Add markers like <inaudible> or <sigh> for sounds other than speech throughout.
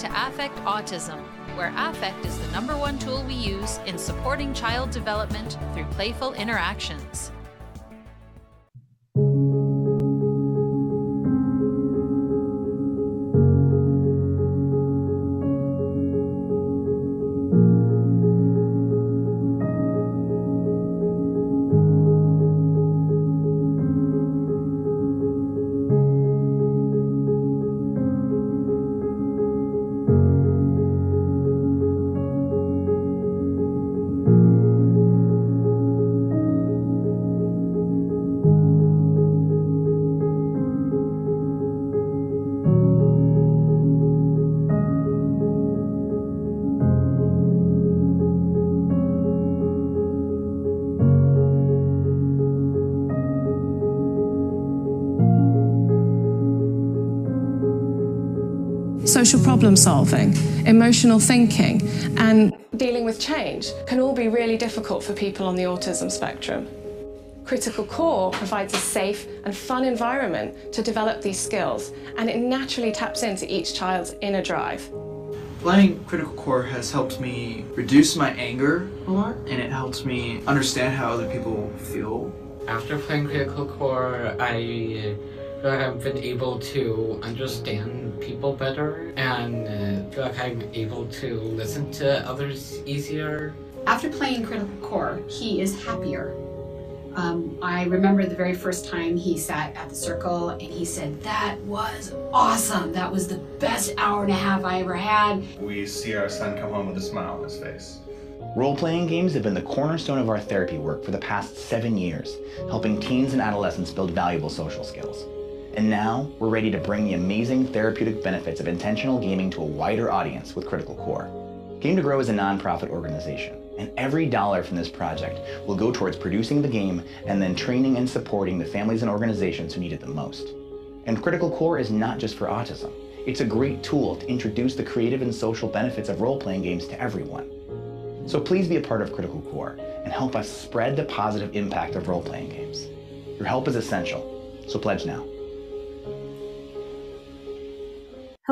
to Affect Autism, where affect is the number one tool we use in supporting child development through playful interactions. Emotional thinking, and dealing with change can all be really difficult for people on the autism spectrum. Critical Core provides a safe and fun environment to develop these skills, and it naturally taps into each child's inner drive. Playing Critical Core has helped me reduce my anger a lot, and it helps me understand how other people feel. After playing Critical Core, I feel like I've been able to understand people better and uh, feel like I'm able to listen to others easier. After playing Critical Core, he is happier. Um, I remember the very first time he sat at the circle and he said, That was awesome. That was the best hour and a half I ever had. We see our son come home with a smile on his face. Role playing games have been the cornerstone of our therapy work for the past seven years, helping teens and adolescents build valuable social skills. And now, we're ready to bring the amazing therapeutic benefits of intentional gaming to a wider audience with Critical Core. Game to Grow is a nonprofit organization, and every dollar from this project will go towards producing the game and then training and supporting the families and organizations who need it the most. And Critical Core is not just for autism. It's a great tool to introduce the creative and social benefits of role-playing games to everyone. So please be a part of Critical Core and help us spread the positive impact of role-playing games. Your help is essential, so pledge now.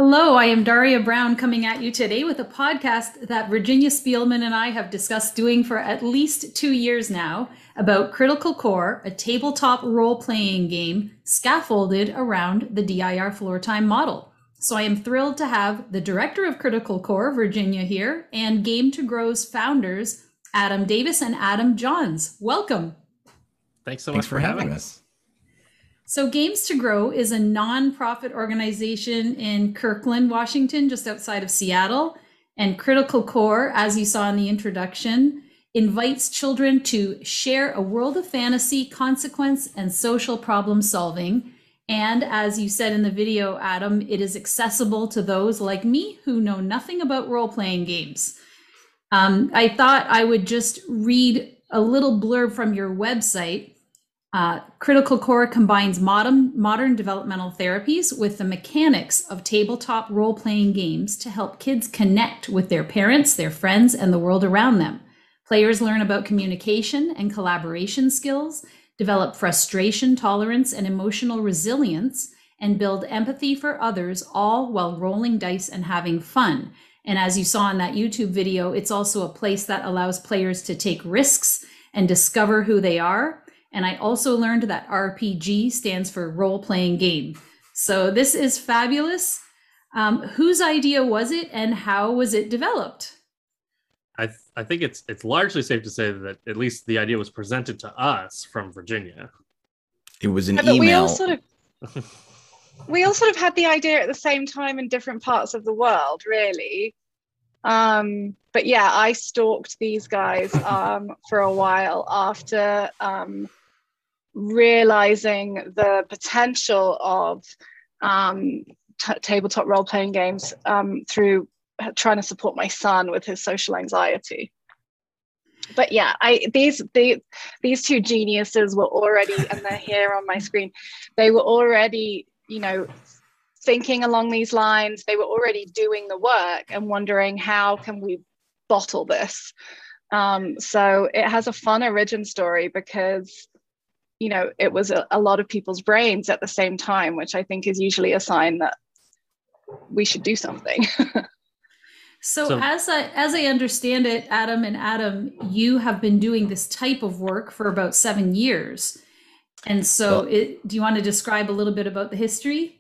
Hello, I am Daria Brown coming at you today with a podcast that Virginia Spielman and I have discussed doing for at least two years now about Critical Core, a tabletop role playing game scaffolded around the DIR floor time model. So I am thrilled to have the director of Critical Core, Virginia, here, and Game to Grow's founders, Adam Davis and Adam Johns. Welcome. Thanks so Thanks much for, for having us. us. So, Games to Grow is a nonprofit organization in Kirkland, Washington, just outside of Seattle. And Critical Core, as you saw in the introduction, invites children to share a world of fantasy, consequence, and social problem solving. And as you said in the video, Adam, it is accessible to those like me who know nothing about role playing games. Um, I thought I would just read a little blurb from your website uh, Critical Core combines modern, modern developmental therapies with the mechanics of tabletop role playing games to help kids connect with their parents, their friends, and the world around them. Players learn about communication and collaboration skills, develop frustration tolerance and emotional resilience, and build empathy for others, all while rolling dice and having fun. And as you saw in that YouTube video, it's also a place that allows players to take risks and discover who they are and I also learned that RPG stands for role playing game. So this is fabulous. Um, whose idea was it and how was it developed? I, th- I think it's it's largely safe to say that at least the idea was presented to us from Virginia. It was an Yeah, email. we all sort of <laughs> we all sort of had the idea at the same time in different parts of the world, really. Um, but yeah, I stalked these guys um, for a while after um, realizing the potential of um, t- tabletop role playing games um, through trying to support my son with his social anxiety. But yeah, I these the, these two geniuses were already, and they're here on my screen. They were already, you know, thinking along these lines. They were already doing the work and wondering how can we bottle this. Um, so it has a fun origin story because you know it was a, a lot of people's brains at the same time which i think is usually a sign that we should do something <laughs> So, So- as I as I understand it, Adam and Adam, you have been doing this type of work for about seven years, and so Well- it, do you want to describe a little bit about the history?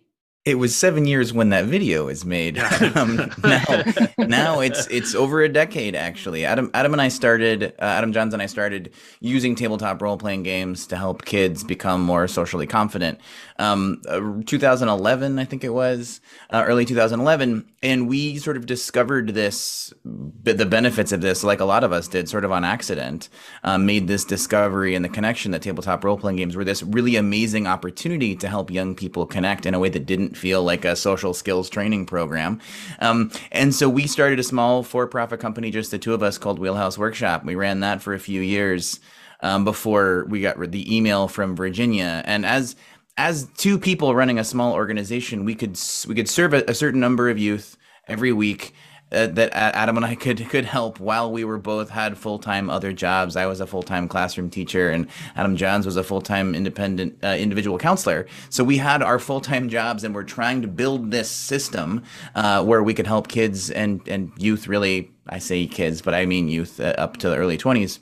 It was seven years when that video was made. <laughs> um, now, now it's it's over a decade actually. Adam Adam and I started. Uh, Adam Johns and I started using tabletop role playing games to help kids become more socially confident. Um, uh, 2011, I think it was uh, early 2011, and we sort of discovered this, the benefits of this, like a lot of us did, sort of on accident. Um, made this discovery and the connection that tabletop role playing games were this really amazing opportunity to help young people connect in a way that didn't feel like a social skills training program. Um, and so we started a small for profit company, just the two of us, called Wheelhouse Workshop. We ran that for a few years um, before we got the email from Virginia. And as as two people running a small organization, we could we could serve a, a certain number of youth every week. Uh, that Adam and I could could help while we were both had full time other jobs. I was a full time classroom teacher, and Adam Johns was a full time independent uh, individual counselor. So we had our full time jobs, and we're trying to build this system uh, where we could help kids and and youth. Really, I say kids, but I mean youth uh, up to the early twenties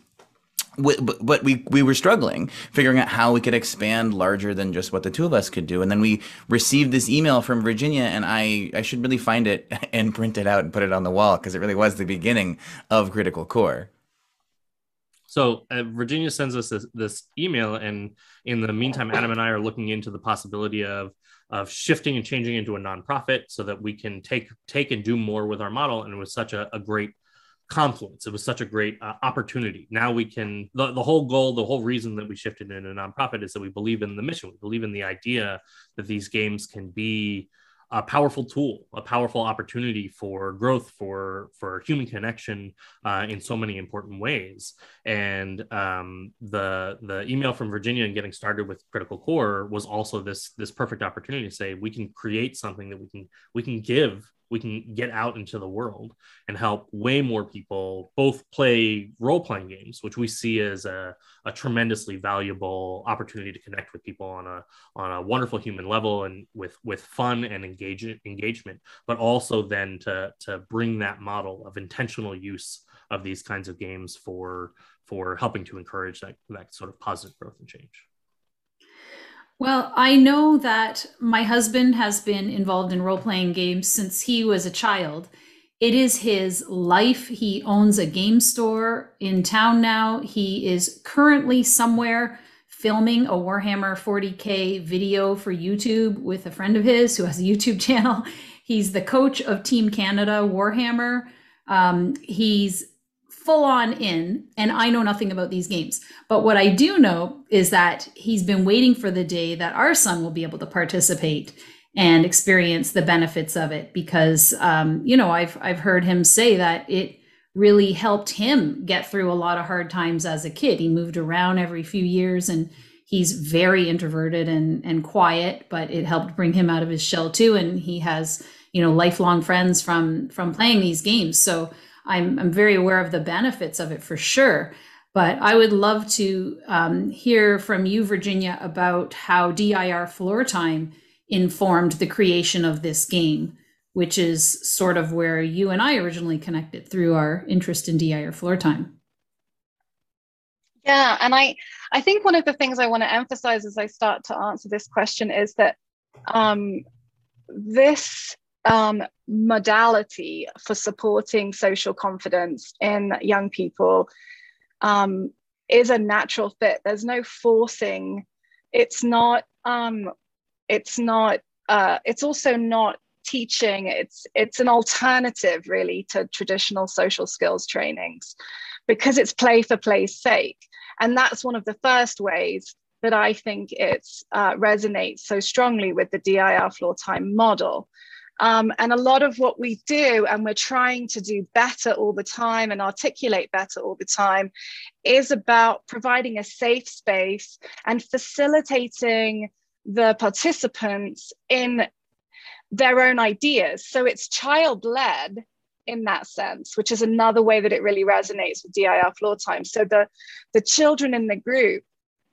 but but we we were struggling figuring out how we could expand larger than just what the two of us could do and then we received this email from virginia and i i should really find it <laughs> and print it out and put it on the wall because it really was the beginning of critical core So uh, Virginia sends us this, this email, and in the meantime, Adam and I are looking into the possibility of of shifting and changing into a nonprofit so that we can take take and do more with our model. And it was such a, a great confluence. It was such a great uh, opportunity. Now we can the, the whole goal, the whole reason that we shifted into nonprofit is that we believe in the mission. We believe in the idea that these games can be a powerful tool, a powerful opportunity for growth, for for human connection uh, in so many important ways. And um, the the email from Virginia and getting started with Critical Core was also this this perfect opportunity to say we can create something that we can we can give we can get out into the world and help way more people both play role playing games, which we see as a, a tremendously valuable opportunity to connect with people on a on a wonderful human level and with with fun and engage, engagement, but also then to to bring that model of intentional use of these kinds of games for for helping to encourage that that sort of positive growth and change. Well, I know that my husband has been involved in role playing games since he was a child. It is his life. He owns a game store in town now. He is currently somewhere filming a Warhammer 40K video for YouTube with a friend of his who has a YouTube <laughs> channel. He's the coach of Team Canada Warhammer. Um, he's full on in, and I know nothing about these games. But what I do know is that he's been waiting for the day that our son will be able to participate and experience the benefits of it because um, you know I've I've heard him say that it really helped him get through a lot of hard times as a kid. He moved around every few years and he's very introverted and and quiet, but it helped bring him out of his shell too and he has, you know, lifelong friends from from playing these games. So I'm I'm very aware of the benefits of it for sure. But I would love to um, hear from you, Virginia, about how DIR floor time informed the creation of this game, which is sort of where you and I originally connected through our interest in DIR floor time. Yeah, and I I think one of the things I want to emphasize as I start to answer this question is that um, this um, modality for supporting social confidence in young people um, is a natural fit. There's no forcing. It's not. Um, it's not. Uh, it's also not teaching. It's it's an alternative really to traditional social skills trainings because it's play for play's sake. And that's one of the first ways that I think it uh, resonates so strongly with the DIR floor time model. Um, and a lot of what we do, and we're trying to do better all the time and articulate better all the time, is about providing a safe space and facilitating the participants in their own ideas. So it's child led in that sense, which is another way that it really resonates with DIR floor time. So the, the children in the group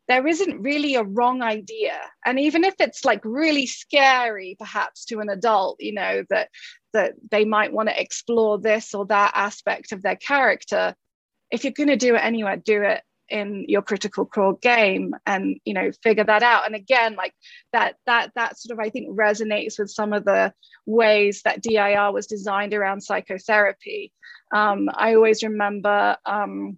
there isn't really a wrong idea. And even if it's like really scary perhaps to an adult you know that that they might want to explore this or that aspect of their character if you're going to do it anyway do it in your critical core game and you know figure that out. And again like that that that sort of i think resonates with some of the ways that dir was designed around psychotherapy. Um, i always remember um,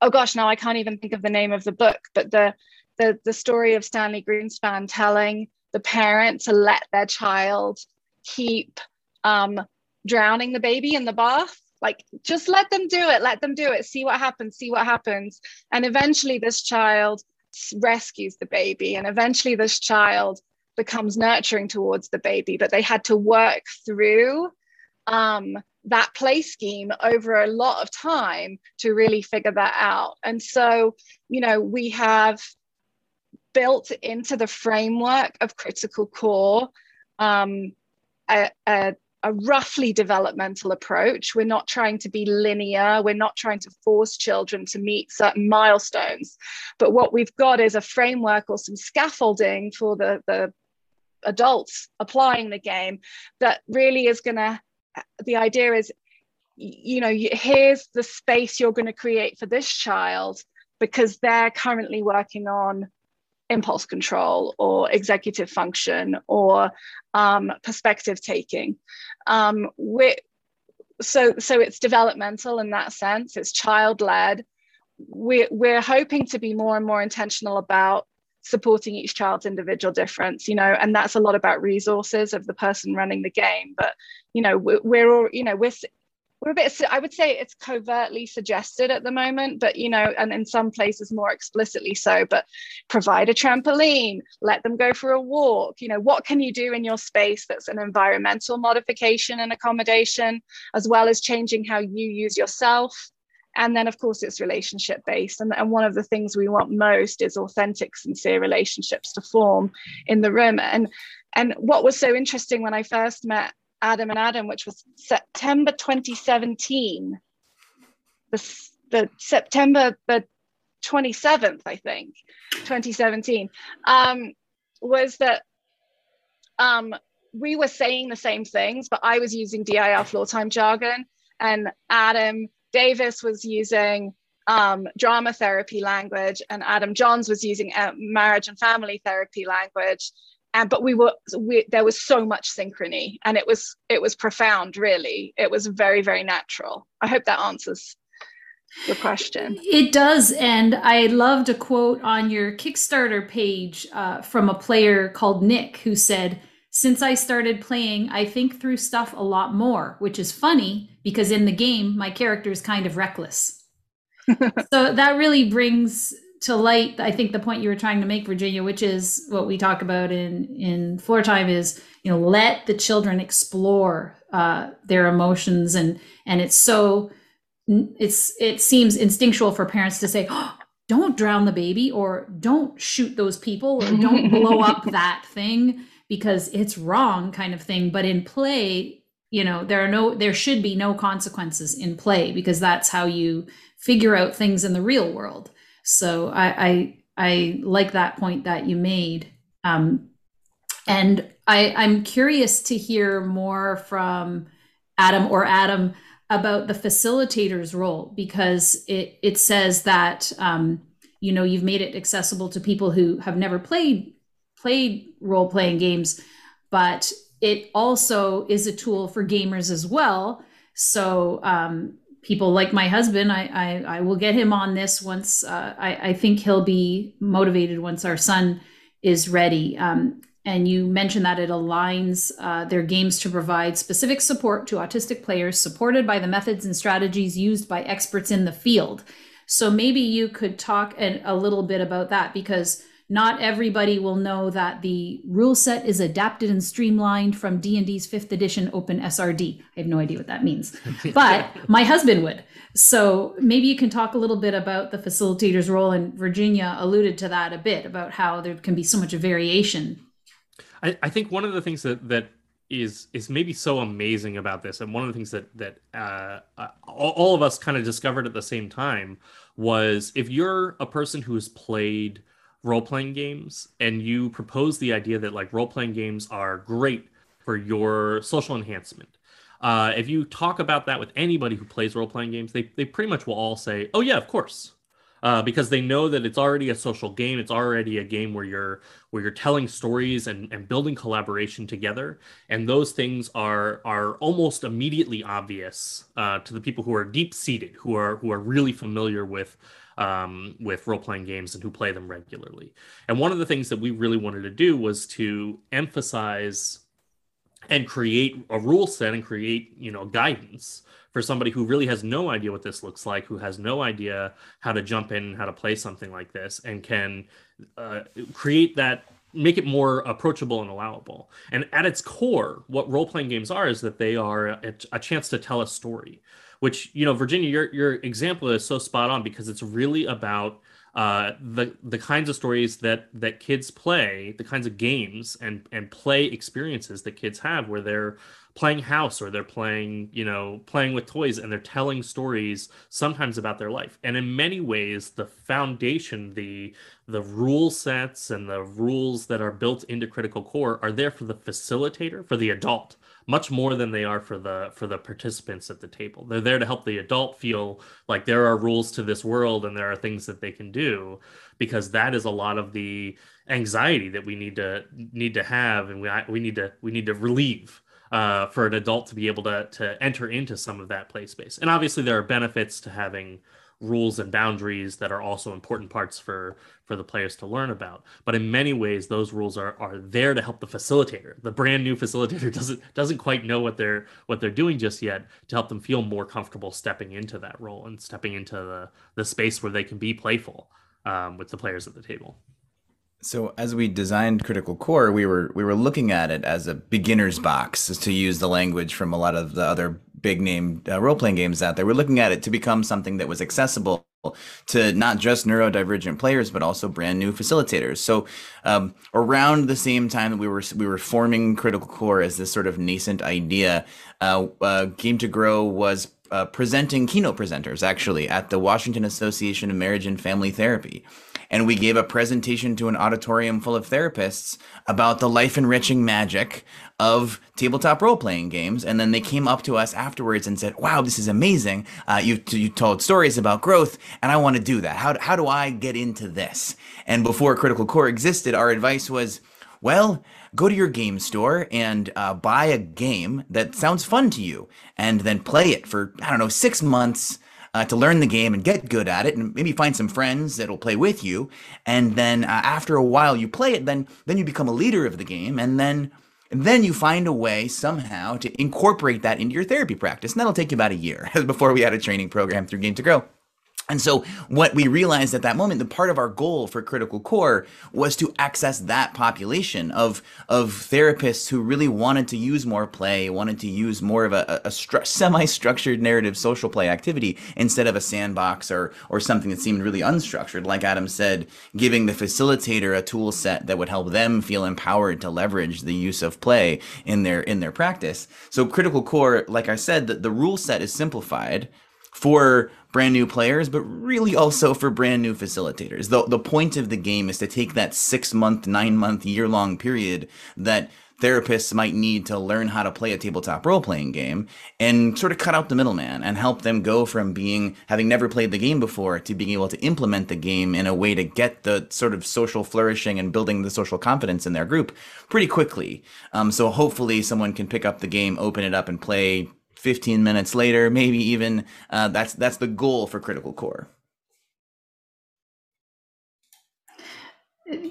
oh gosh, now I can't even think of the name of the book, but the the the story of Stanley Greenspan telling the parent to let their child keep um, drowning the baby in the bath. Like, just let them do it, let them do it, see what happens, see what happens. And eventually, this child rescues the baby, and eventually, this child becomes nurturing towards the baby, but they had to work through um, that play scheme over a lot of time to really figure that out. And so, you know, we have built into the framework of critical core um, a, a, a roughly developmental approach. We're not trying to be linear. We're not trying to force children to meet certain milestones. But what we've got is a framework or some scaffolding for the, the adults applying the game that really is going to the idea is you know here's the space you're going to create for this child because they're currently working on impulse control or executive function or um, perspective taking. Um, so so it's developmental in that sense. It's child led we're, we're hoping to be more and more intentional about supporting each child's individual difference you know and that's a lot about resources of the person running the game but you know we're, all you know we're we're a bit i would say it's covertly suggested at the moment but you know and in some places more explicitly so but provide a trampoline let them go for a walk you know what can you do in your space that's an environmental modification and accommodation as well as changing how you use yourself and then of course it's relationship based. And, and one of the things we want most is authentic sincere relationships to form in the room. And and what was so interesting when i first met adam and adam which was september 2017 the, the september the 27th i think 2017 um, was that um, we were saying the same things but i was using dir floor time jargon and adam Davis was using um, drama therapy language, and Adam Johns was using uh, marriage and family therapy language. And but we were we, there was so much synchrony, and it was it was profound. Really, it was very very natural. I hope that answers your question. It does. And I loved a quote on your Kickstarter page uh, from a player called Nick who said, since I started playing, I think through stuff a lot more, which is funny because in the game, my character is kind of reckless. <laughs> so that really brings to light, I think, the point you were trying to make, Virginia, which is what we talk about in in floor time is you know let the children explore uh, their emotions and and it's so it's it seems instinctual for parents to say. Oh, don't drown the baby or don't shoot those people or don't blow up <laughs> that thing because it's wrong kind of thing but in play you know there are no there should be no consequences in play because that's how you figure out things in the real world. So i i, I like that point that you made. Um, and i i'm curious to hear more from adam or adam about the facilitator's role because it it says that um, you know you've made it accessible to people who have never played played role playing games, but it also is a tool for gamers as well. So um, people like my husband, I, I, I will get him on this once. Uh, I, I think he'll be motivated once our son is ready. Um, and you mentioned that it aligns uh, their games to provide specific support to autistic players, supported by the methods and strategies used by experts in the field. So maybe you could talk a, a little bit about that because not everybody will know that the rule set is adapted and streamlined from D&D's 5th edition open SRD. I have no idea what that means. <laughs> But my husband would. So maybe you can talk a little bit about the facilitator's role and Virginia alluded to that a bit about how there can be so much variation. I, I think one of the things that that is is maybe so amazing about this, and one of the things that that uh, uh, all, all of us kind of discovered at the same time was if you're a person who has played role playing games and you propose the idea that like role playing games are great for your social enhancement. Uh, if you talk about that with anybody who plays role playing games, they, they pretty much will all say, "Oh yeah, of course," uh, because they know that it's already a social game. It's already a game where you're where you're telling stories and, and building collaboration together, and those things are are almost immediately obvious uh, to the people who are deep seated, who are who are really familiar with um, with role playing games and who play them regularly. And one of the things that we really wanted to do was to emphasize and create a rule set and create you know guidance for somebody who really has no idea what this looks like who has no idea how to jump in how to play something like this and can uh, create that make it more approachable and allowable and at its core what role-playing games are is that they are a, a chance to tell a story which you know virginia your, your example is so spot on because it's really about uh, the the kinds of stories that that kids play, the kinds of games and and play experiences that kids have, where they're playing house or they're playing you know playing with toys and they're telling stories sometimes about their life. And in many ways the foundation the the rule sets and the rules that are built into critical core are there for the facilitator for the adult much more than they are for the for the participants at the table. They're there to help the adult feel like there are rules to this world and there are things that they can do because that is a lot of the anxiety that we need to need to have and we we need to we need to relieve uh, for an adult to be able to to enter into some of that play space. And obviously there are benefits to having rules and boundaries that are also important parts for for the players to learn about. But in many ways those rules are are there to help the facilitator. The brand new facilitator <laughs> doesn't doesn't quite know what they're what they're doing just yet to help them feel more comfortable stepping into that role and stepping into the the space where they can be playful um, with the players at the table. So as we designed Critical Core, we were we were looking at it as a beginner's box, to use the language from a lot of the other big name uh, role playing games out there. We're looking at it to become something that was accessible to not just neurodivergent players but also brand new facilitators. So um, around the same time that we were we were forming Critical Core as this sort of nascent idea, uh, uh, Game to Grow was uh, presenting keynote presenters actually at the Washington Association of Marriage and Family Therapy and we gave a presentation to an auditorium full of therapists about the life enriching magic of tabletop role playing games. And then they came up to us afterwards and said, Wow, this is amazing. Uh, you, you told stories about growth, and I want to do that. How, how do I get into this? And before Critical Core existed, our advice was, Well, go to your game store and uh, buy a game that sounds fun to you and then play it for, I don't know, six months uh, to learn the game and get good at it, and maybe find some friends that'll play with you. And then uh, after a while, you play it. Then then you become a leader of the game, and then and then you find a way somehow to incorporate that into your therapy practice. And that'll take you about a year <laughs> before we had a training program through Game to Grow. And so, what we realized at that moment, the part of our goal for Critical Core was to access that population of of therapists who really wanted to use more play, wanted to use more of a, a stru- semi-structured narrative social play activity instead of a sandbox or or something that seemed really unstructured. Like Adam said, giving the facilitator a tool set that would help them feel empowered to leverage the use of play in their in their practice. So, Critical Core, like I said, the, the rule set is simplified for brand new players, but really also for brand new facilitators. The, the point of the game is to take that six month, nine month, year long period that therapists might need to learn how to play a tabletop role playing game and sort of cut out the middleman and help them go from being having never played the game before to being able to implement the game in a way to get the sort of social flourishing and building the social confidence in their group pretty quickly. Um, so hopefully someone can pick up the game, open it up, and play 15 minutes later, maybe even. Uh, that's that's the goal for Critical Core.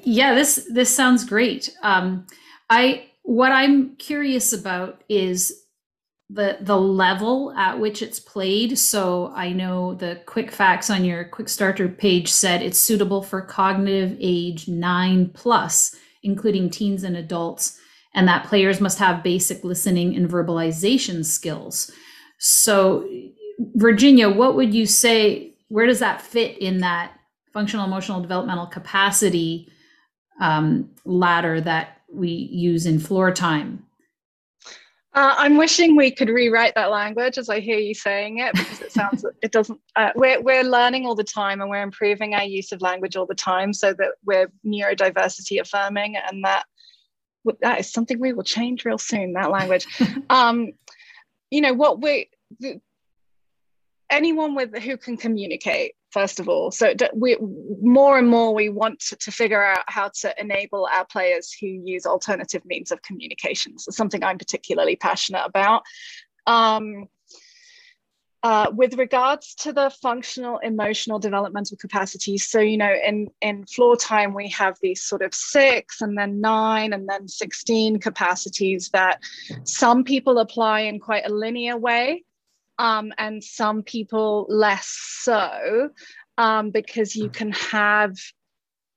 Yeah, this this sounds great. Um, I what I'm curious about is the the level at which it's played. So I know the quick facts on your Kickstarter page said it's suitable for cognitive age nine plus, including teens and adults and that players must have basic listening and verbalization skills. So, Virginia, what would you say? Where does that fit in that functional emotional developmental capacity um, ladder that we use in floor time? Uh, I'm wishing we could rewrite that language as I hear you saying it because it sounds <laughs> it doesn't. Uh, we're we're learning all the time and we're improving our use of language all the time so that we're neurodiversity affirming and that that is something we will change real soon. That language. <laughs> um, you know what we anyone with who can communicate first of all so we more and more we want to, to, figure out how to enable our players who use alternative means of communication so something i'm particularly passionate about um, uh, with regards to the functional emotional developmental capacities so you know in in floor time we have these sort of six and then nine and then 16 capacities that some people apply in quite a linear way um, and some people less so, um, because you can have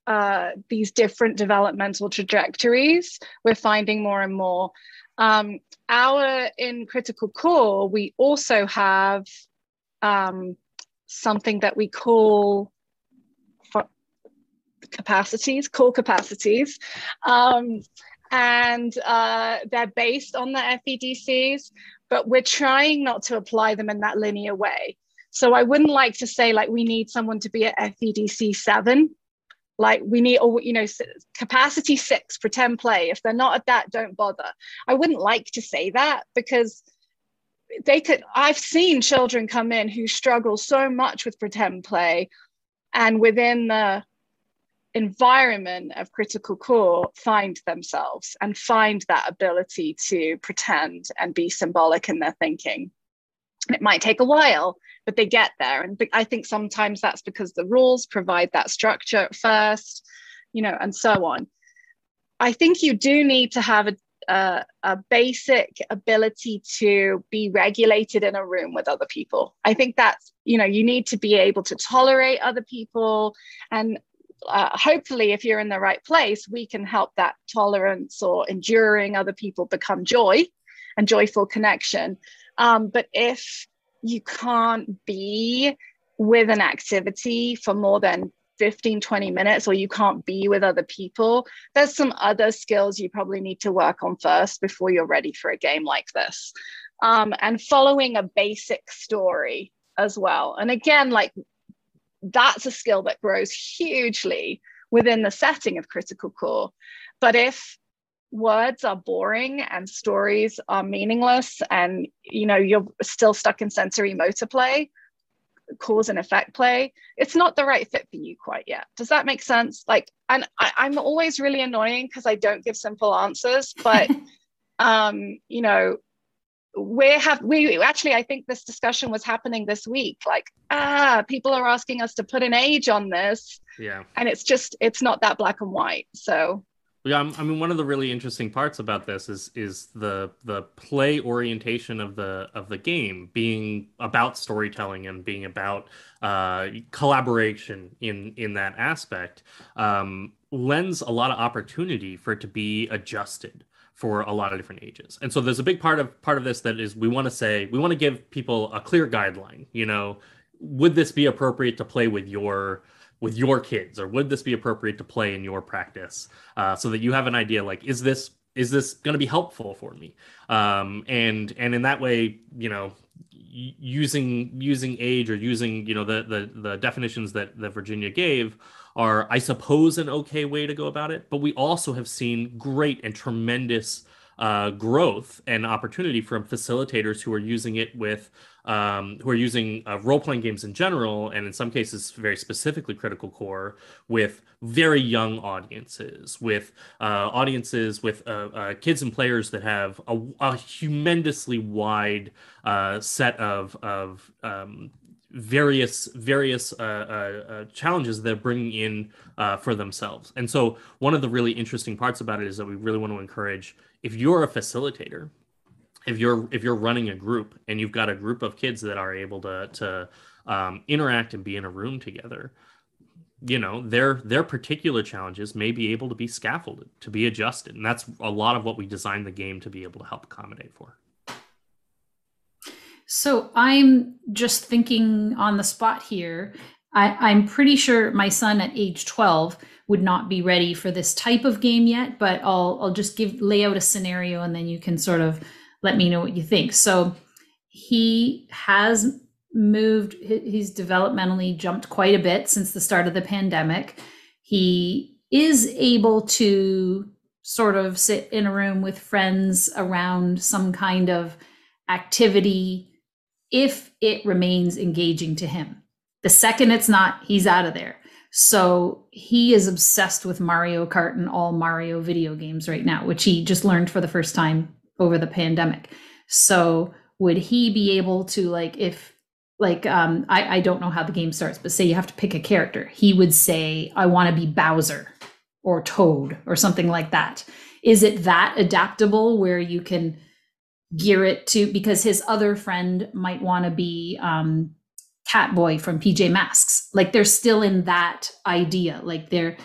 uh, these different developmental trajectories. We're finding more and more. Um, our in critical core, we also have um, something that we call capacities, core capacities. Um, and uh, they're based on the FEDCs, but we're trying not to apply them in that linear way. So I wouldn't like to say like we need someone to be at FEDC seven, like we need, or you know, capacity six, pretend play. If they're not at that, don't bother. I wouldn't like to say that because they could. I've seen children come in who struggle so much with pretend play, and within the environment of critical core find themselves and find that ability to pretend and be symbolic in their thinking. It might take a while, but they get there. And I think sometimes that's because the rules provide that structure first, you know, and so on. I think you do need to have a, a, a, basic ability to be regulated in a room with other people. I think that's, you know, you need to be able to tolerate other people. And uh, hopefully, if you're in the right place, we can help that tolerance or enduring other people become joy and joyful connection. Um, but if you can't be with an activity for more than 15, 20 minutes, or you can't be with other people, there's some other skills you probably need to work on first before you're ready for a game like this. Um, and following a basic story as well. And again, like that's a skill that grows hugely within the setting of critical core. But if words are boring and stories are meaningless and you know you're still stuck in sensory motor play cause and effect play it's not the right fit for you quite yet. Does that make sense? Like and I, i'm always really annoying because i don't give simple answers but <laughs> um you know we have we actually i think this discussion was happening this week. Like ah people are asking us to put an age on this yeah. and it's just it's not that black and white. So yeah i mean one of the really interesting parts about this is is the the play orientation of the of the game being about storytelling and being about uh, collaboration in in that aspect um, lends a lot of opportunity for it to be adjusted for a lot of different ages. And so there's a big part of part of this that is we want to say we want to give people a clear guideline, you know, would this be appropriate to play with your with your kids or would this be appropriate to play in your practice uh, so that you have an idea like is this is this going to be helpful for me um, and and in that way you know using using age or using you know the the, the definitions that that virginia gave are, I suppose, an okay way to go about it. But we also have seen great and tremendous uh, growth and opportunity from facilitators who are using it with um, who are using uh, role-playing games in general and in some cases very specifically critical core with very young audiences with uh, audiences with uh, uh kids and players that have a, a wide uh, set of of um, various various uh, challenges they're bringing in for themselves. And so one of the really interesting parts about it is that we really want to encourage if you're a facilitator, if you're if you're running a group and you've got a group of kids that are able to to um, interact and be in a room together, you know their their particular challenges may be able to be scaffolded to be adjusted and that's a lot of what we designed the game to be able to help accommodate for so I'm just thinking on the spot here. I, am pretty sure my son at age 12 would not be ready for this type of game yet, but I'll I'll just give lay out a scenario and then you can sort of let me know what you think. So he has moved, he's developmentally jumped quite a bit since the start of the pandemic. He is able to sort of sit in a room with friends around some kind of activity if it remains engaging to him. The second it's not, he's out of there. So he is obsessed with Mario Kart and all Mario video games right now, which he just learned for the first time over the pandemic. So would he be able to like if like um I, I don't know how the game starts, but say you have to pick a character, he would say, I want to be Bowser or Toad or something like that. Is it that adaptable where you can gear it to because his other friend might want to be um Catboy from PJ Masks. Like they're still in that idea. Like they're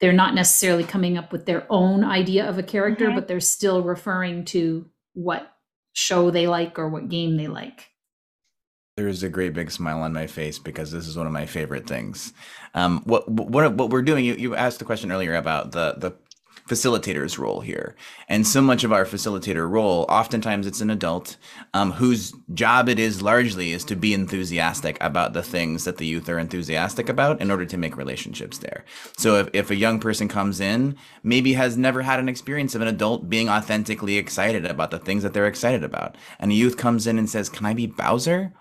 they're not necessarily coming up with their own idea of a character, mm-hmm. but they're still referring to what show they like or what game they like. There's a great big smile on my face because this is one of my favorite things. Um, what what what we're doing? You, you asked the question earlier about the the facilitator's role here. And so much of our facilitator role, oftentimes it's an adult um, whose job it is largely is to be enthusiastic about the things that the youth are enthusiastic about in order to make relationships there. So if, if a young person comes in, maybe has never had an experience of an adult being authentically excited about the things that they're excited about, and a youth comes in and says, Can I be Bowser?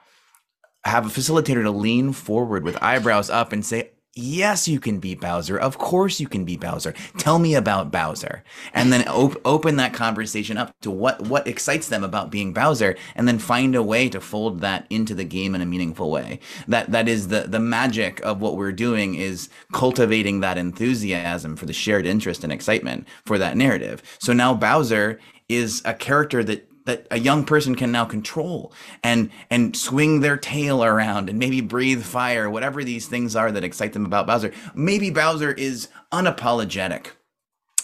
have a facilitator to lean forward with eyebrows up and say, Yes, you can be Bowser. Of course you can be Bowser. Tell me about Bowser. And then op- open that conversation up to what, what excites them about being Bowser and then find a way to fold that into the game in a meaningful way. That, that is the, the magic of what we're doing is cultivating that enthusiasm for the shared interest and excitement for that narrative. So now Bowser is a character that that a young person can now control and and swing their tail around and maybe breathe fire whatever these things are that excite them about Bowser. Maybe Bowser is unapologetic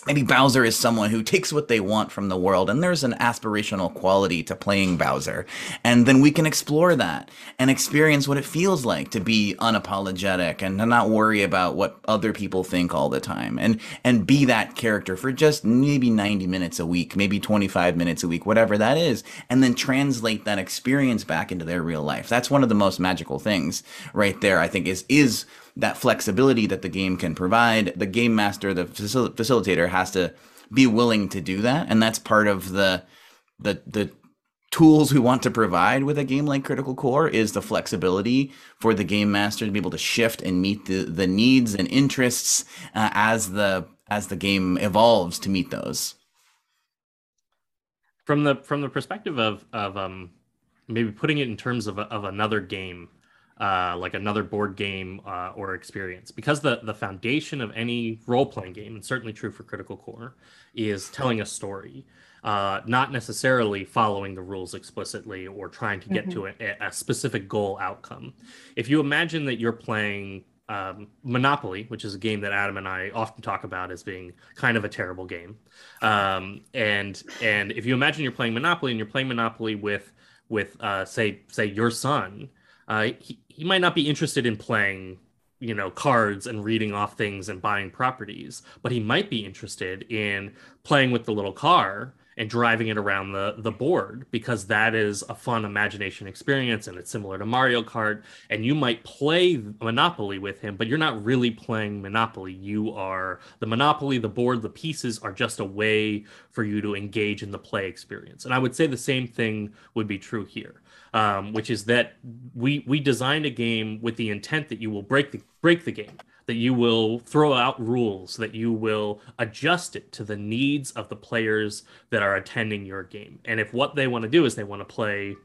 maybe Bowser is someone who takes what they want from the world, and there's an aspirational quality to playing Bowser. And then we can explore that and experience what it feels like to be unapologetic and to not worry about what other people think all the time and and be that character for just maybe 90 minutes a week, maybe 25 minutes a week, whatever that is, and then translate that experience back into their real life. That's one of the most magical things right there, I think, is is that flexibility that the game can provide. The game master, the facil- facilitator, has to be willing to do that, and that's part of the the the tools we want to provide with a game like Critical Core is the flexibility for the game master to be able to shift and meet the the needs and interests uh, as the as the game evolves to meet those. From the from the perspective of of um maybe putting it in terms of of another game uh, like another board game uh, or experience because the the foundation of any role playing game and certainly true for critical core is telling a story uh, not necessarily following the rules explicitly or trying to get mm-hmm. to a, a, specific goal outcome if you imagine that you're playing um, monopoly which is a game that adam and i often talk about as being kind of a terrible game um, and and if you imagine you're playing monopoly and you're playing monopoly with with uh, say say your son uh, he, he might not be interested in playing you know cards and reading off things and buying properties but he might be interested in playing with the little car and driving it around the the board because that is a fun imagination experience and it's similar to Mario Kart and you might play Monopoly with him but you're not really playing Monopoly. You are the Monopoly the board the pieces are just a way for you to engage in the play experience. And I would say the same thing would be true here um, which is that we we designed a game with the intent that you will break the break the game that you will throw out rules, that you will adjust it to the needs of the players that are attending your game. And if what they want to do is they want to play,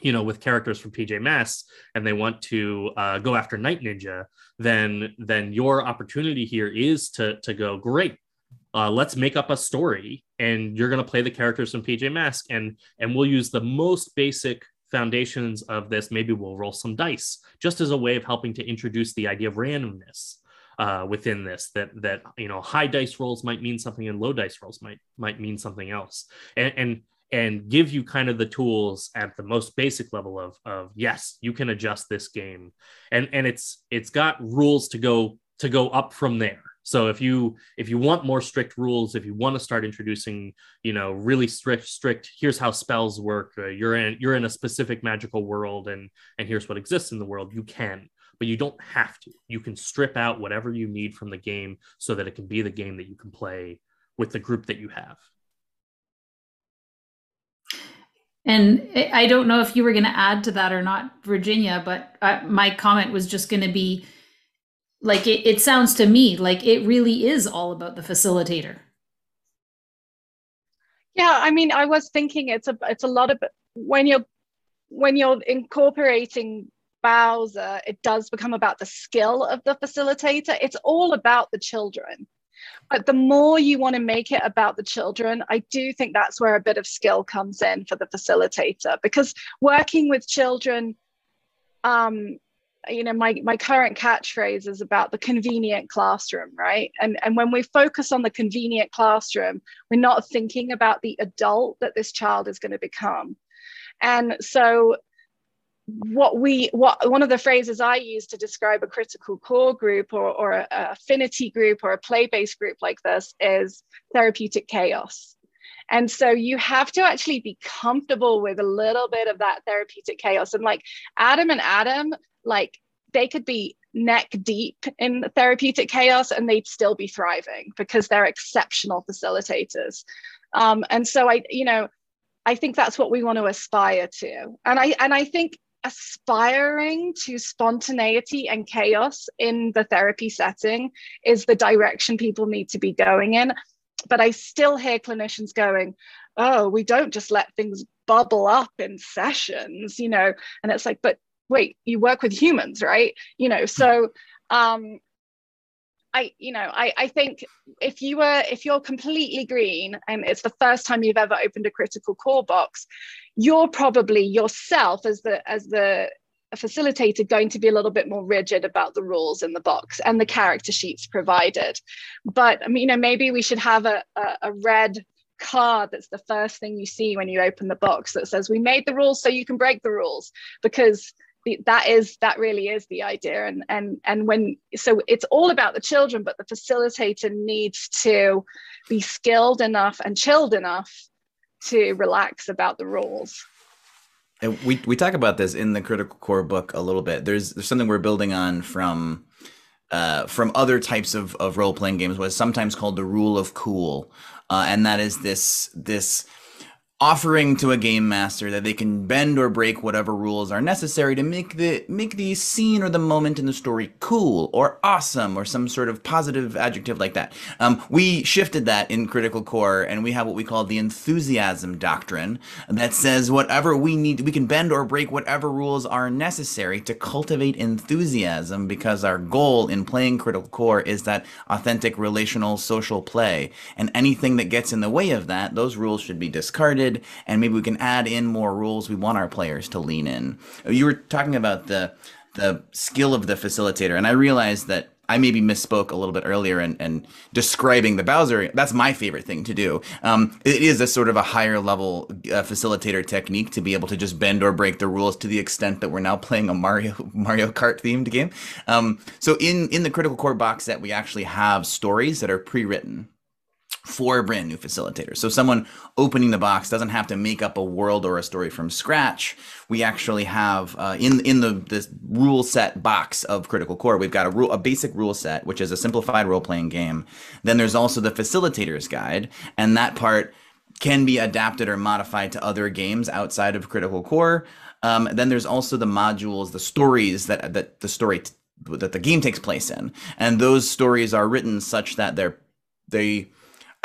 you know, with characters from PJ Masks and they want to uh, go after Night Ninja, then then your opportunity here is to to go great. Uh, let's make up a story, and you're going to play the characters from PJ Mask, and and we'll use the most basic foundations of this, maybe we'll roll some dice just as a way of helping to introduce the idea of randomness uh, within this. That that you know high dice rolls might mean something and low dice rolls might might mean something else, and and and give you kind of the tools at the most basic level of of yes you can adjust this game and and it's it's got rules to go to go up from there so if you if you want more strict rules, if you want to start introducing, you know, really strict strict, here's how spells work. Uh, you're in you're in a specific magical world, and and here's what exists in the world. You can, but you don't have to. You can strip out whatever you need from the game so that it can be the game that you can play with the group that you have. And I don't know if you were going to add to that or not, Virginia, but uh, my comment was just going to be like it, it sounds to me like it really is all about the facilitator. Yeah, I mean, I was thinking it's a it's a lot of when you're when you're incorporating Bowser, it does become about the skill of the facilitator. It's all about the children. But the more you want to make it about the children, I do think that's where a bit of skill comes in for the facilitator because working with children, um, you know, my, my current catchphrase is about the convenient classroom, right? And, and when we focus on the convenient classroom, we're not thinking about the adult that this child is going to become. And so what we what one of the phrases i use to describe a critical core group or, or a, a affinity group or a play-based group like this is therapeutic chaos and so you have to actually be comfortable with a little bit of that therapeutic chaos and like adam and adam like they could be neck deep in therapeutic chaos and they'd still be thriving because they're exceptional facilitators um, and so i you know I think that's what we want to aspire to. And I and I think aspiring to spontaneity and chaos in the therapy setting is the direction people need to be going in. But I still hear clinicians going, oh, we don't just let things bubble up in sessions, you know, and it's like, but wait, you work with humans, right? You know, so um, I, you know, I, I think if you were, if you're completely green and it's the first time you've ever opened a critical core box, you're probably yourself as the as the facilitator going to be a little bit more rigid about the rules in the box and the character sheets provided. But I mean, you know, maybe we should have a, a, a red card that's the first thing you see when you open the box that says we made the rules so you can break the rules because that is that really is the idea. And and and when so it's all about the children but the facilitator needs to be skilled enough and chilled enough to relax about the rules. And we we talk about this in the critical core book a little bit. There's there's something we're building on from uh, from other types of, of role playing games, what is sometimes called the rule of cool, uh, and that is this this offering to a game master that they can bend or break whatever rules are necessary to make the make the scene or the moment in the story cool or awesome or some sort of positive adjective like that. Um, we shifted that in Critical Core, and we have what we call the enthusiasm doctrine that says whatever we need, we can bend or break whatever rules are necessary to cultivate enthusiasm because our goal in playing Critical Core is that authentic relational social play, and anything that gets in the way of that, those rules should be discarded and maybe we can add in more rules we want our players to lean in. You were talking about the the skill of the facilitator, and I realized that I maybe misspoke a little bit earlier and, and describing the Bowser. That's my favorite thing to do. Um, it is a sort of a higher level uh, facilitator technique to be able to just bend or break the rules to the extent that we're now playing a Mario <laughs> Mario Kart themed game. Um, so in in the Critical Core box set, we actually have stories that are pre written for a brand new facilitator. So someone opening the box doesn't have to make up a world or a story from scratch. We actually have uh, in in the this rule set box of Critical Core, we've got a rule a basic rule set, which is a simplified role playing game. Then there's also the facilitator's guide, and that part can be adapted or modified to other games outside of Critical Core. Um, then there's also the modules, the stories that that the story t- that the game takes place in, and those stories are written such that they're they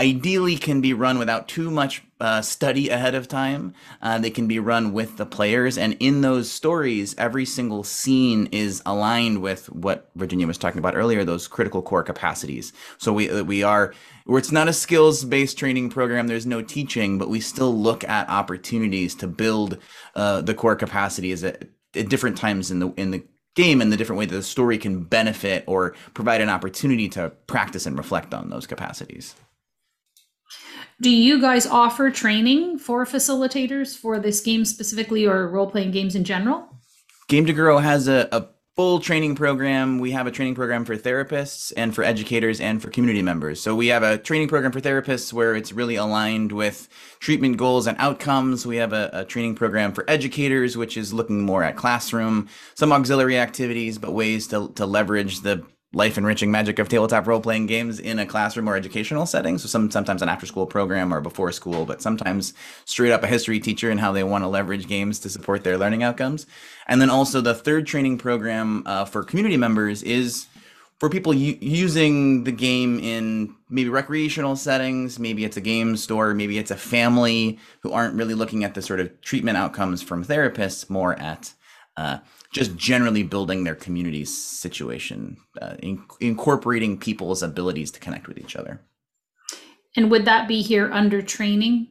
ideally can be run without too much uh, study ahead of time. Uh, they can be run with the players, and in those stories, every single scene is aligned with what Virginia was talking about earlier. Those critical core capacities. So we uh, we are where it's not a skills based training program. There's no teaching, but we still look at opportunities to build uh, the core capacities at, at different times in the in the game and the different way that the story can benefit or provide an opportunity to practice and reflect on those capacities. Do you guys offer training for facilitators for this game specifically or role playing games in general? Game to Grow has a, a full training program. We have a training program for therapists and for educators and for community members. So we have a training program for therapists where it's really aligned with treatment goals and outcomes. We have a, a training program for educators, which is looking more at classroom, some auxiliary activities, but ways to, to leverage the life enriching magic of tabletop role playing games in a classroom or educational setting. So some sometimes an after school program or before school, but sometimes straight up a history teacher and how they want to leverage games to support their learning outcomes. And then also the third training program uh, for community members is for people u- using the game in maybe recreational settings, maybe it's a game store, maybe it's a family who aren't really looking at the sort of treatment outcomes from therapists, more at uh, just generally building their community situation, uh, in- incorporating people's abilities to connect with each other. And would that be here under training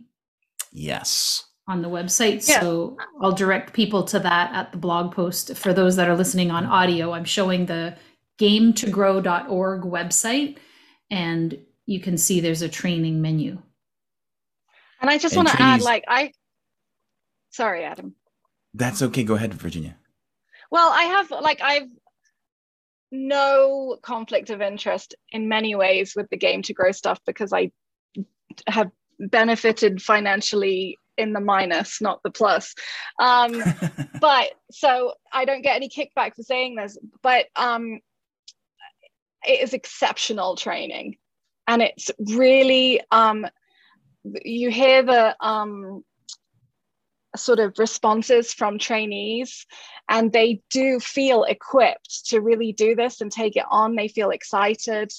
Yes. on the website? Yeah. So I'll direct people to that at the blog post. For those that are listening on audio, I'm showing the gametogrow.org website, and you can see there's a training menu. And I just want to add, like, I, sorry, Adam. That's okay. Go ahead, Virginia. Well, I have, like, I've no conflict of interest in many ways with the game to grow stuff because I have benefited financially in the minus, not the plus. Um, <laughs> but so I don't get any kickback for saying this, but um, it is exceptional training. And it's really, um, you hear the um, sort of responses from trainees, and they do feel equipped to really do this and take it on. They feel excited.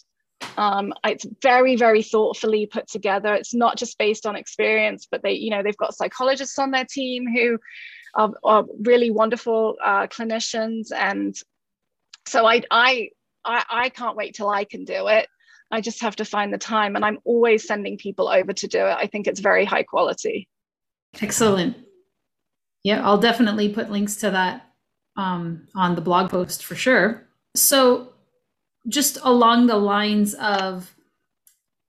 Um, it's very, very thoughtfully put together. It's not just based on experience, but they, you know, they've got psychologists on their team who are, are really wonderful uh, clinicians, and so I, I, I, I can't wait till I can do it. I just have to find the time, and I'm always sending people over to do it. I think it's very high quality. Excellent. Yeah, I'll definitely put links to that um, on the blog post for sure. So, just along the lines of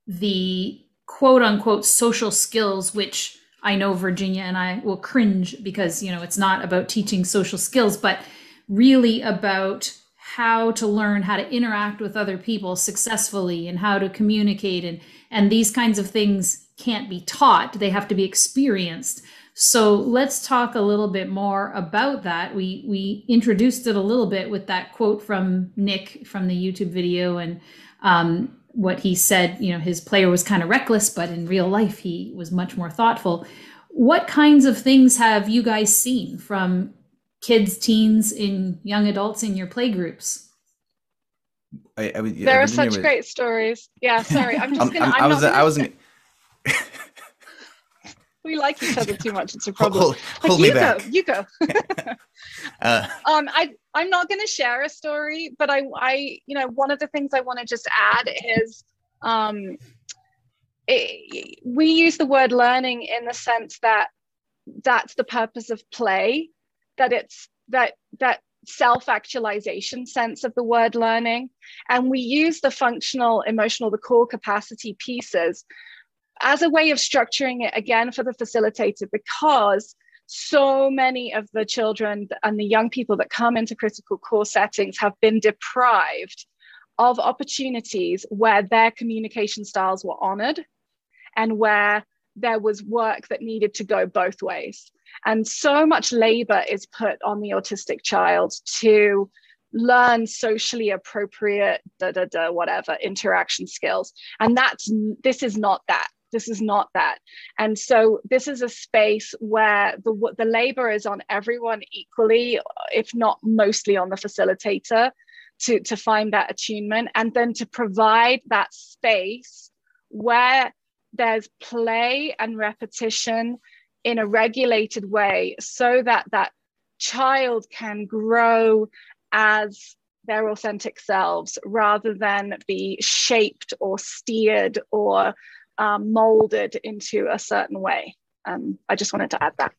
the quote unquote social skills, which I know Virginia and I will cringe because, you know, it's not about teaching social skills, but really about how to learn how to interact with other people successfully and how to communicate and and these kinds of things can't be taught they have to be experienced so let's talk a little bit more about that we we introduced it a little bit with that quote from nick from the youtube video and um, what he said you know his player was kind of reckless but in real life he was much more thoughtful what kinds of things have you guys seen from kids teens in young adults in your play groups I, I, would- there are such was- great stories. Yeah, sorry. I'm <laughs> just I'm- gonna. I'm- I'm I not was. gonna I was. say- we like each other too much. It's a problem. hold, hold you me go. back. You go. <laughs> Uh, um, I I'm not going to share a story, but I I you know one of the things I want to just add is um, it, we use the word learning in the sense that that's the purpose of play, that it's that that self-actualization sense of the word learning, and we use the functional, emotional, the core capacity pieces as a way of structuring it again for the facilitator because so many of the children and the young people that come into critical core settings have been deprived of opportunities where their communication styles were honored and where there was work that needed to go both ways. And so much labor is put on the autistic child to learn socially appropriate, da da da, whatever interaction skills. And that's this is not that. This is not that. And so this is a space where the the labor is on everyone equally, if not mostly on the facilitator, to to find that attunement and then to provide that space where there's play and repetition in a regulated way so that that child can grow as their authentic selves rather than be shaped or steered or um, molded into a certain way. Um, I just wanted to add that.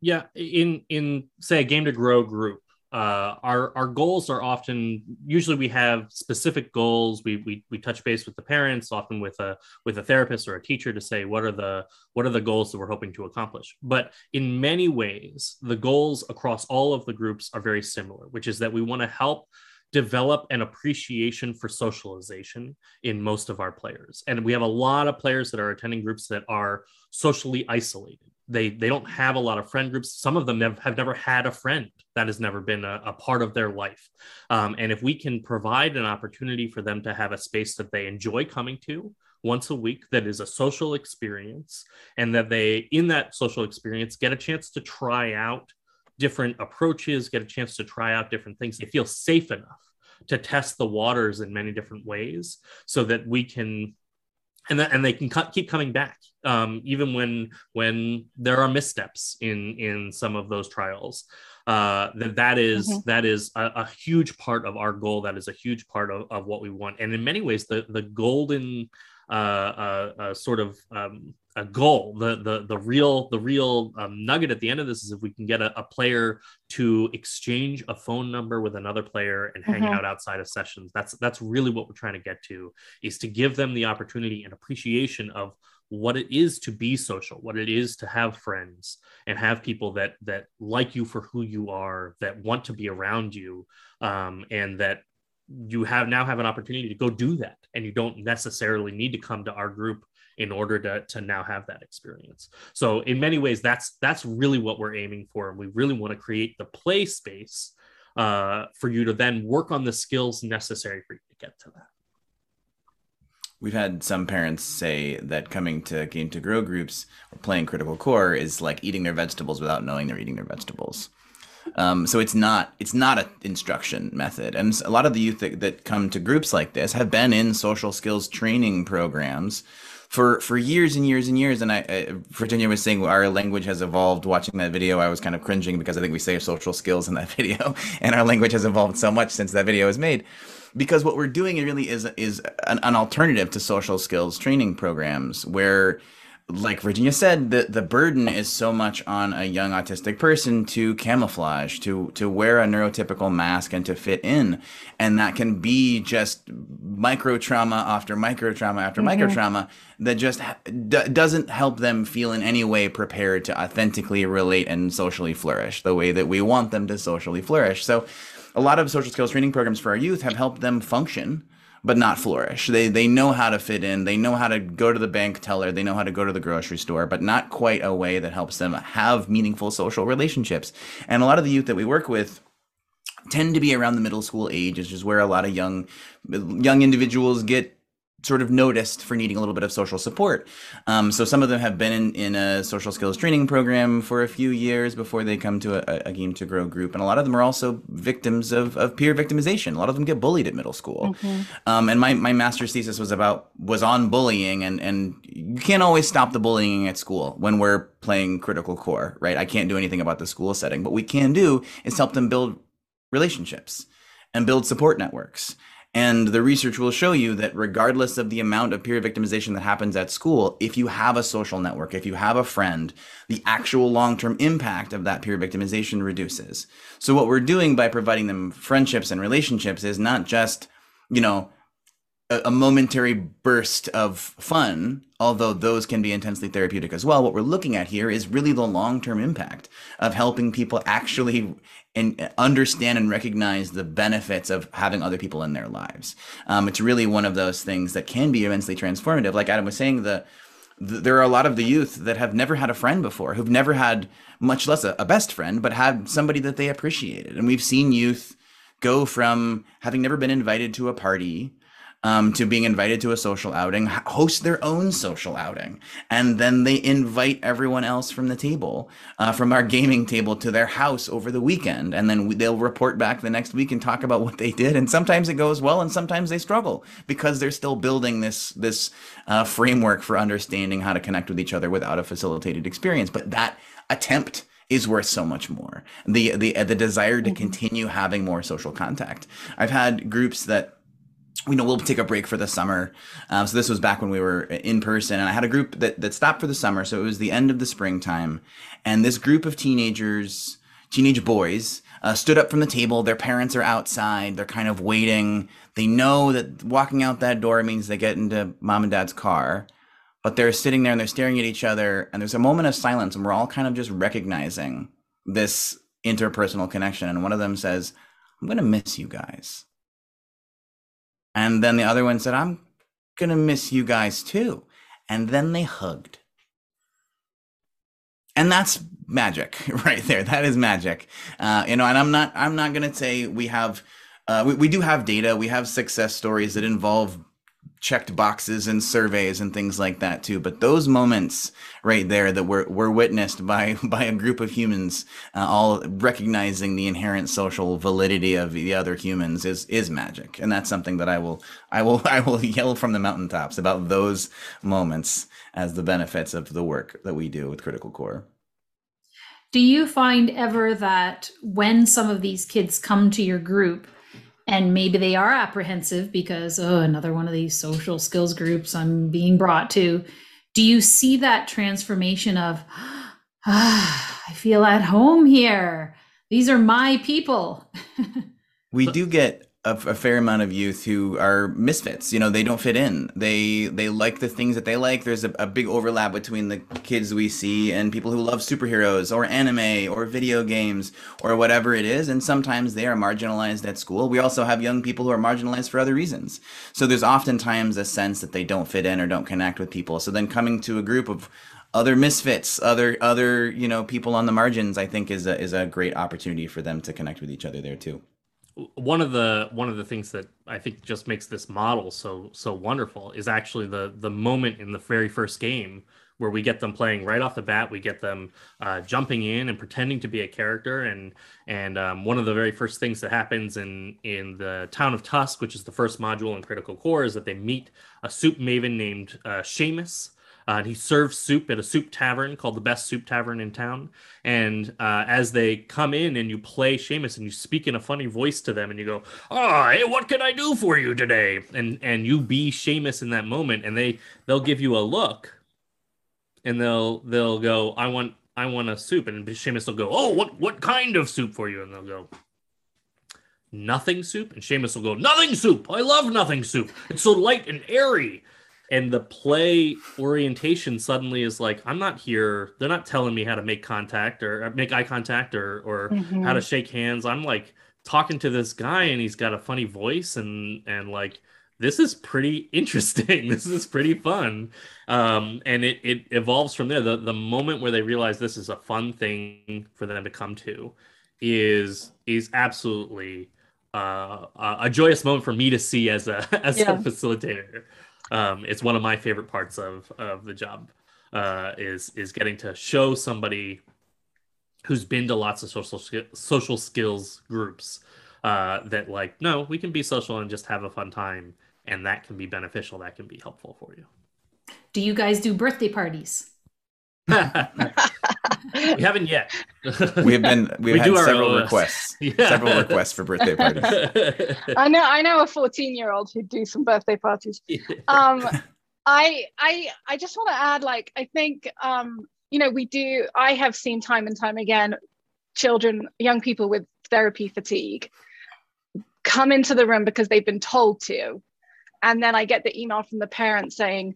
Yeah, in in say a game to grow group, uh, our our goals are often usually we have specific goals. We, we we touch base with the parents, often with a with a therapist or a teacher to say what are the what are the goals that we're hoping to accomplish. But in many ways, the goals across all of the groups are very similar, which is that we want to help develop an appreciation for socialization in most of our players. And we have a lot of players that are attending groups that are socially isolated. They they don't have a lot of friend groups. Some of them have, have never had a friend. That has never been a, a part of their life. Um, and if we can provide an opportunity for them to have a space that they enjoy coming to, once a week that is a social experience and that they in that social experience get a chance to try out different approaches, get a chance to try out different things. They feel safe enough to test the waters in many different ways so that we can and that and they can cut, keep coming back um, even when when there are missteps in in some of those trials uh, that that is, mm-hmm. that is a, a, huge part of our goal that is a huge part of, of what we want and in many ways the the golden uh sort of um, a goal. The the the real the real um, nugget at the end of this is if we can get a, a, player to exchange a phone number with another player and hang mm-hmm. out outside of sessions. That's that's really what we're trying to get to is to give them the opportunity and appreciation of what it is to be social, what it is to have friends and have people that that like you for who you are, that want to be around you, um, and that you have now have an opportunity to go do that. And you don't necessarily need to come to our group in order to, to now have that experience. So in many ways that's that's really what we're aiming for. And we really want to create the play space uh, for you to then work on the skills necessary for you to get to that. We've had some parents say that coming to Game to Grow groups or playing Critical Core is like eating their vegetables without knowing they're eating their vegetables. Um, so it's not it's not an instruction method, and a lot of the youth that, that come to groups like this have been in social skills training programs for for years and years and years. And I, I, Virginia was saying our language has evolved. Watching that video, I was kind of cringing because I think we say social skills in that <laughs> video, and our language has evolved so much since that video was made. Because what we're doing really is is an, an alternative to social skills training programs where like Virginia said, the, the burden is so much on a young autistic person to camouflage, to to wear a neurotypical mask and to fit in. And that can be just micro trauma after micro trauma after mm-hmm. micro trauma that just d- doesn't help them feel in any way prepared to authentically relate and socially flourish the way that we want them to socially flourish. So a lot of social skills training programs for our youth have helped them function but not flourish. They they know how to fit in. They know how to go to the bank teller. They know how to go to the grocery store, but not quite a way that helps them have meaningful social relationships. And a lot of the youth that we work with tend to be around the middle school age, which is where a lot of young young individuals get sort of noticed for needing a little bit of social support. Um, so some of them have been in, in a social skills training program for a few years before they come to a, a game to grow group. And a lot of them are also victims of, of peer victimization. A lot of them get bullied at middle school. Mm-hmm. Um, and my, my master's thesis was about, was on bullying and, and you can't always stop the bullying at school when we're playing critical core, right? I can't do anything about the school setting, but what we can do is help them build relationships and build support networks and the research will show you that regardless of the amount of peer victimization that happens at school, if you have a social network, if you have a friend, the actual long term impact of that peer victimization reduces. So, what we're doing by providing them friendships and relationships is not just, you know, a, a momentary burst of fun, although those can be intensely therapeutic as well. What we're looking at here is really the long term impact of helping people actually and understand and recognize the benefits of having other people in their lives. Um, it's really one of those things that can be immensely transformative. Like Adam was saying, the, the, there are a lot of the youth that have never had a friend before, who've never had much less a, a best friend, but had somebody that they appreciated. And we've seen youth go from having never been invited to a party um, to being invited to a social outing, host their own social outing, and then they invite everyone else from the table, uh, from our gaming table, to their house over the weekend, and then they'll report back the next week and talk about what they did. And sometimes it goes well, and sometimes they struggle because they're still building this this uh, framework for understanding how to connect with each other without a facilitated experience. But that attempt is worth so much more. The the the desire to mm-hmm. continue having more social contact. I've had groups that you know, we'll take a break for the summer. Um, so this was back when we were in person, and I had a group that that stopped for the summer. So it was the end of the springtime, and this group of teenagers teenage boys uh, stood up from the table. Their parents are outside. They're kind of waiting. They know that walking out that door means they get into mom and dad's car, but they're sitting there and they're staring at each other. And there's a moment of silence, and we're all kind of just recognizing this interpersonal connection. And one of them says, I'm going to miss you guys. And then the other one said, I'm going to miss you guys too. And then they hugged. And that's magic <laughs> right there. That is magic. Uh, you know, and I'm not, I'm not going to say we have, uh, we, we do have data. We have success stories that involve checked boxes and surveys and things like that too. But those moments right there that were, were witnessed by <laughs> by a group of humans, uh, all recognizing the inherent social validity of the other humans is is magic, and that's something that I will I will <laughs> I will yell from the mountaintops about those moments as the benefits of the work that we do with Critical Core. Do you find ever that when some of these kids come to your group and maybe they are apprehensive because oh another one of these social skills groups i'm being brought to. Do you see that transformation of <sighs> ah, i feel at home here. These are my people. <laughs> We do get a, a, fair amount of youth who are misfits. You know, they don't fit in. They they like the things that they like. There's a, a big overlap between the kids we see and people who love superheroes or anime or video games or whatever it is. And sometimes they are marginalized at school. We also have young people who are marginalized for other reasons. So there's oftentimes a sense that they don't fit in or don't connect with people. So then coming to a group of other misfits, other other you know people on the margins, I think is a is a great opportunity for them to connect with each other there too one of the one of the things that I think just makes this model so so wonderful is actually the the moment in the very first game where we get them playing right off the bat. We get them uh, jumping in and pretending to be a character, and and um, one of the very first things that happens in in the town of Tusk, which is the first module in Critical Core, is that they meet a soup maven named uh, Seamus, uh, and he serves soup at a soup tavern called the Best Soup Tavern in town. And uh, as they come in and you play Seamus and you speak in a funny voice to them and you go, "Oh, hey, what can I do for you today?" and and you be Seamus in that moment, and they they'll give you a look, and they'll they'll go, "I want I want a soup," and Seamus will go, "Oh, what what kind of soup for you?" And they'll go, nothing soup and Seamus will go nothing soup I love nothing soup it's so light and airy and the play orientation suddenly is like i'm not here. They're not telling me how to make contact or uh, make eye contact or or mm-hmm. how to shake hands. I'm like talking to this guy and he's got a funny voice and and like this is pretty interesting. <laughs> This is pretty fun. Um and it it evolves from there. The the moment where they realize this is a fun thing for them to come to is is absolutely uh, a joyous moment for me to see as a <laughs> as yeah. a facilitator um, it's one of my favorite parts of of the job uh, is is getting to show somebody who's been to lots of social social skills groups uh, that like no we can be social and just have a fun time and that can be beneficial that can be helpful for you. Do you guys do birthday parties <laughs> <laughs> we haven't yet. we have been <laughs> we've we had several requests. <laughs> Yeah. Several requests for birthday parties. <laughs> I know I know a 14 year old who'd do some birthday parties. Um I I I just want to add like I think um you know we do I have seen time and time again children young people with therapy fatigue come into the room because they've been told to and then I get the email from the parent saying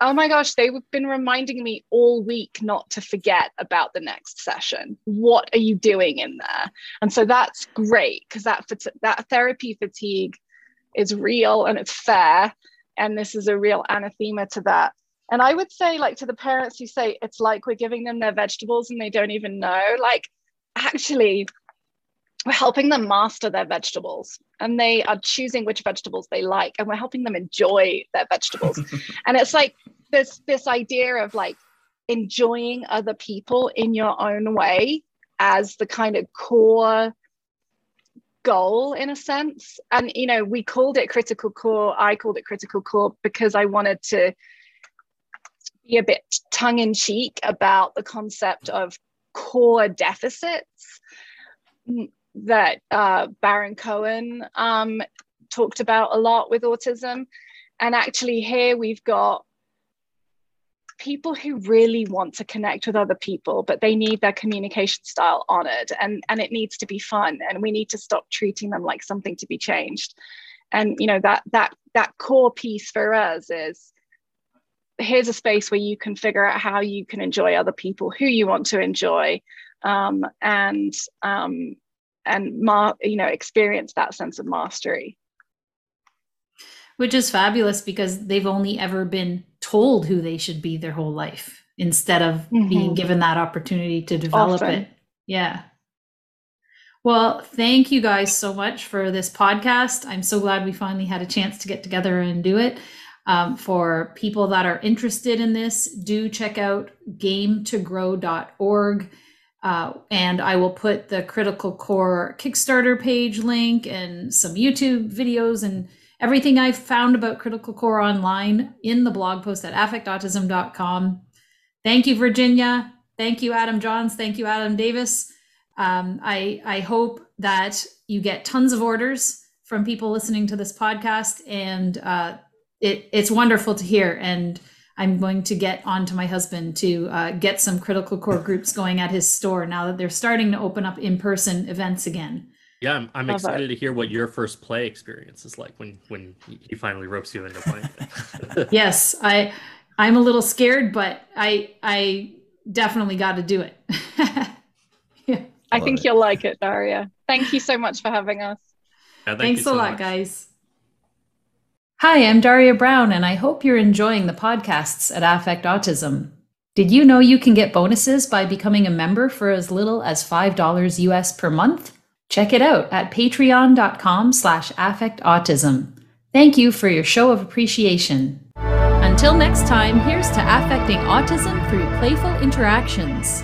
oh my gosh, they've been reminding me all week not to forget about the next session. What are you doing in there? And so that's great because that that therapy fatigue is real and it's fair, and this is a real anathema to that. And I would say, like to the parents who say it's like we're giving them their vegetables and they don't even know, like actually we're helping them master their vegetables and they are choosing which vegetables they like and we're helping them enjoy their vegetables. <laughs> And it's like this this idea of like enjoying other people in your own way as the kind of core goal in a sense. And you know we called it critical core i called it critical core because i wanted to be a bit tongue-in-cheek about the concept of core deficits that uh, Baron Cohen um, talked about a lot with autism. And actually, here we've got people who really want to connect with other people but they need their communication style honored and and it needs to be fun and we need to stop treating them like something to be changed and you know that that that core piece for us is here's a space where you can figure out how you can enjoy other people who you want to enjoy um, and um, and ma- you know experience that sense of mastery which is fabulous because they've only ever been told who they should be their whole life instead of mm-hmm. being given that opportunity to develop Often. it. Yeah. Well, thank you guys so much for this podcast. I'm so glad we finally had a chance to get together and do it. Um, for people that are interested in this, do check out gametogrow.org. Uh, and I will put the Critical Core Kickstarter page link and some YouTube videos and everything I've found about Critical Core online in the blog post at affectautism.com. Thank you, Virginia. Thank you, Adam Johns. Thank you, Adam Davis. Um, I, I hope that you get tons of orders from people listening to this podcast, and uh, it, it's wonderful to hear. And I'm going to get on to my husband to uh, get some critical core groups going at his store now that they're starting to open up in person events again. Yeah, I'm, I'm excited to hear what your first play experience is like when when he finally ropes you into playing. <laughs> yes, I I'm a little scared, but I I definitely got to do it. <laughs> yeah. I think it. you'll like it, Daria. Thank you so much for having us. Yeah, thank Thanks so a lot, much. guys. Hi, I'm Daria Brown, and I hope you're enjoying the podcasts at Affect Autism. Did you know you can get bonuses by becoming a member for as little as $5 US per month? Check it out at patreon.com slash affectautism. Thank you for your show of appreciation. Until next time, here's to affecting autism through playful interactions.